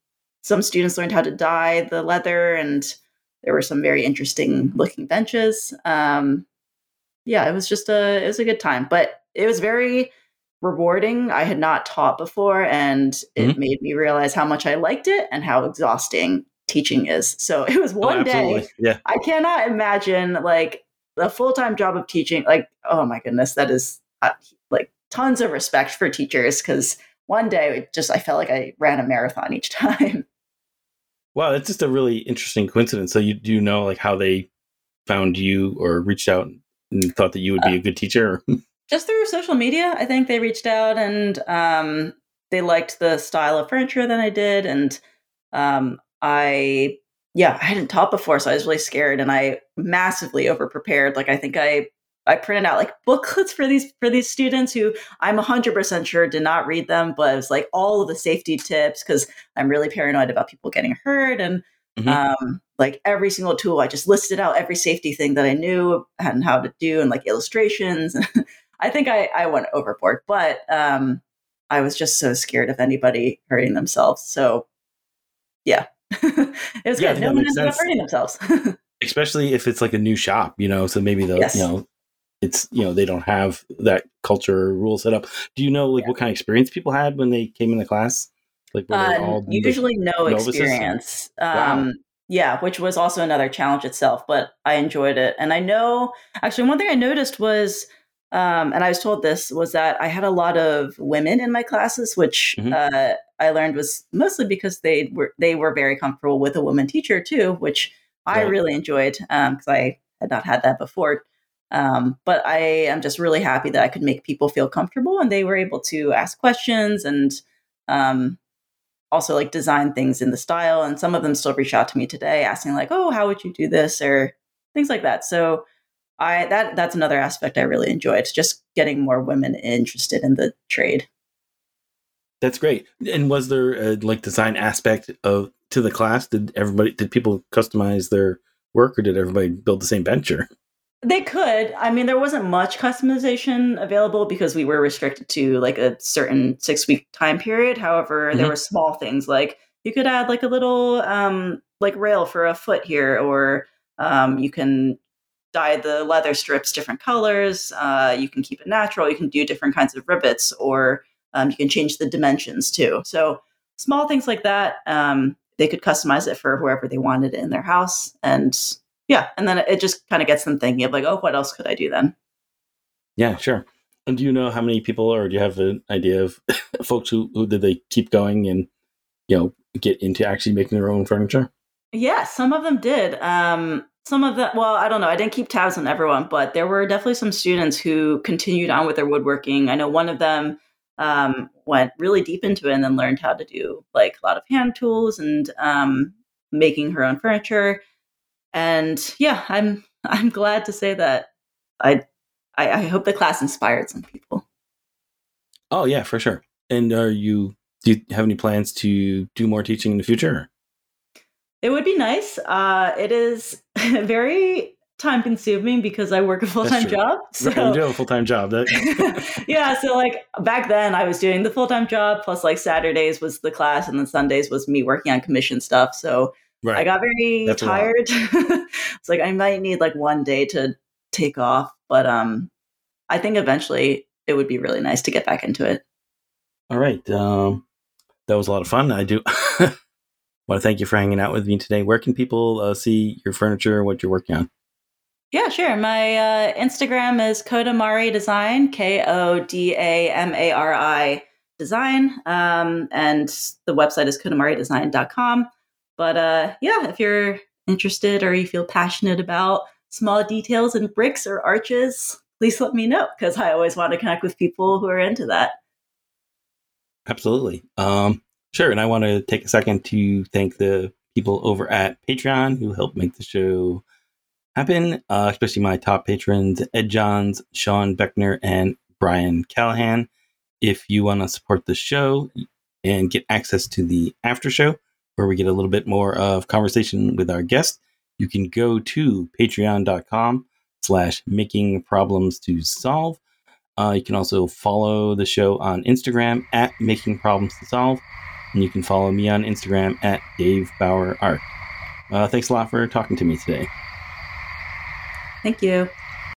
some students learned how to dye the leather and there were some very interesting looking benches. Um, yeah, it was just a it was a good time, but it was very rewarding. I had not taught before, and it made me realize how much I liked it and how exhausting teaching is. So it was one oh, day. Yeah, I cannot imagine like a full time job of teaching. Like, oh my goodness, that is uh, like tons of respect for teachers because one day it just I felt like I ran a marathon each [laughs] time. wow, that's just a really interesting coincidence. So you do you know like how they found you or reached out and thought that you would be a good teacher? [laughs] just through social media i think they reached out and um, they liked the style of furniture that i did and um, i yeah i hadn't taught before so i was really scared and i massively over prepared like i think i i printed out like booklets for these for these students who i'm 100% sure did not read them but it was like all of the safety tips because i'm really paranoid about people getting hurt and Mhm. um, like every single tool i just listed out every safety thing that i knew and how to do and like illustrations [laughs] I think I, I went overboard, but um, I was just so scared of anybody hurting themselves. So, yeah, [laughs] it was Yeah, good. No one ended up hurting themselves. [laughs] Especially if it's like a new shop, you know. So maybe the Yes. you know it's you know they don't have that culture rule set up. Do you know like what kind of experience people had when they came in the class? Like Uh, all usually, no novices? experience. Wow. Um, Yeah, which was also another challenge itself, but I enjoyed it. And I know, actually, one thing I noticed was, um, and I was told this, was that I had a lot of women in my classes, which Mhm. uh, I learned was mostly because they were they were very comfortable with a woman teacher too, which I Right. really enjoyed because I had not had that before. Um, but I am just really happy that I could make people feel comfortable and they were able to ask questions and um, also like design things in the style. And some of them still reach out to me today asking like, "Oh, how would you do this?" or things like that. So I that that's another aspect I really enjoyed, just getting more women interested in the trade. That's great. And was there a like design aspect of to the class? Did everybody did people customize their work, or did everybody build the same venture? They could. I mean, there wasn't much customization available because we were restricted to like a certain six week time period. However, mm-hmm. there were small things like you could add like a little um, like rail for a foot here, or um, you can dye the leather strips different colors. Uh, you can keep it natural. You can do different kinds of rivets, or um, you can change the dimensions too. So small things like that. Um, they could customize it for whoever they wanted in their house, and yeah, and then it just kind of gets them thinking of like, oh, what else could I do then? Yeah, sure. And do you know how many people, or do you have an idea of [laughs] folks who, who did they keep going and you know get into actually making their own furniture? Yeah, some of them did. Um, some of that, well, I don't know. I didn't keep tabs on everyone, but there were definitely some students who continued on with their woodworking. I know one of them um, went really deep into it and then learned how to do like a lot of hand tools and um, making her own furniture and yeah, I'm [laughs] I'm glad to say that I I, I hope the class inspired some people. Oh yeah, for sure. And are you do you have any plans to do more teaching in the future? It would be nice. Uh, it is [laughs] very time consuming because I work a full time job. So right, you do have a full time job. That- [laughs] yeah, so like back then I was doing the full time job plus like Saturdays was the class and then Sundays was me working on commission stuff. So Right. I got very That's tired. [laughs] it's like I might need like one day to take off, but um, I think eventually it would be really nice to get back into it. All right, um, that was a lot of fun. I do [laughs] want to thank you for hanging out with me today. Where can people uh, see your furniture, what you're working on? Yeah, sure. My uh, Instagram is Kodamari Design, K O D A M A R I Design, um, and the website is kodamaridesign.com. But uh, yeah, if you're interested or you feel passionate about small details and bricks or arches, please let me know because I always want to connect with people who are into that. Absolutely. Um, sure. And I want to take a second to thank the people over at Patreon who helped make the show happen, uh, especially my top patrons, Ed Johns, Sean Beckner, and Brian Callahan. If you want to support the show and get access to the after show, where we get a little bit more of conversation with our guest, you can go to patreon.com slash making problems to solve. Uh, you can also follow the show on Instagram at making problems to solve. And you can follow me on Instagram at Dave Bauer Art. Uh, thanks a lot for talking to me today. Thank you.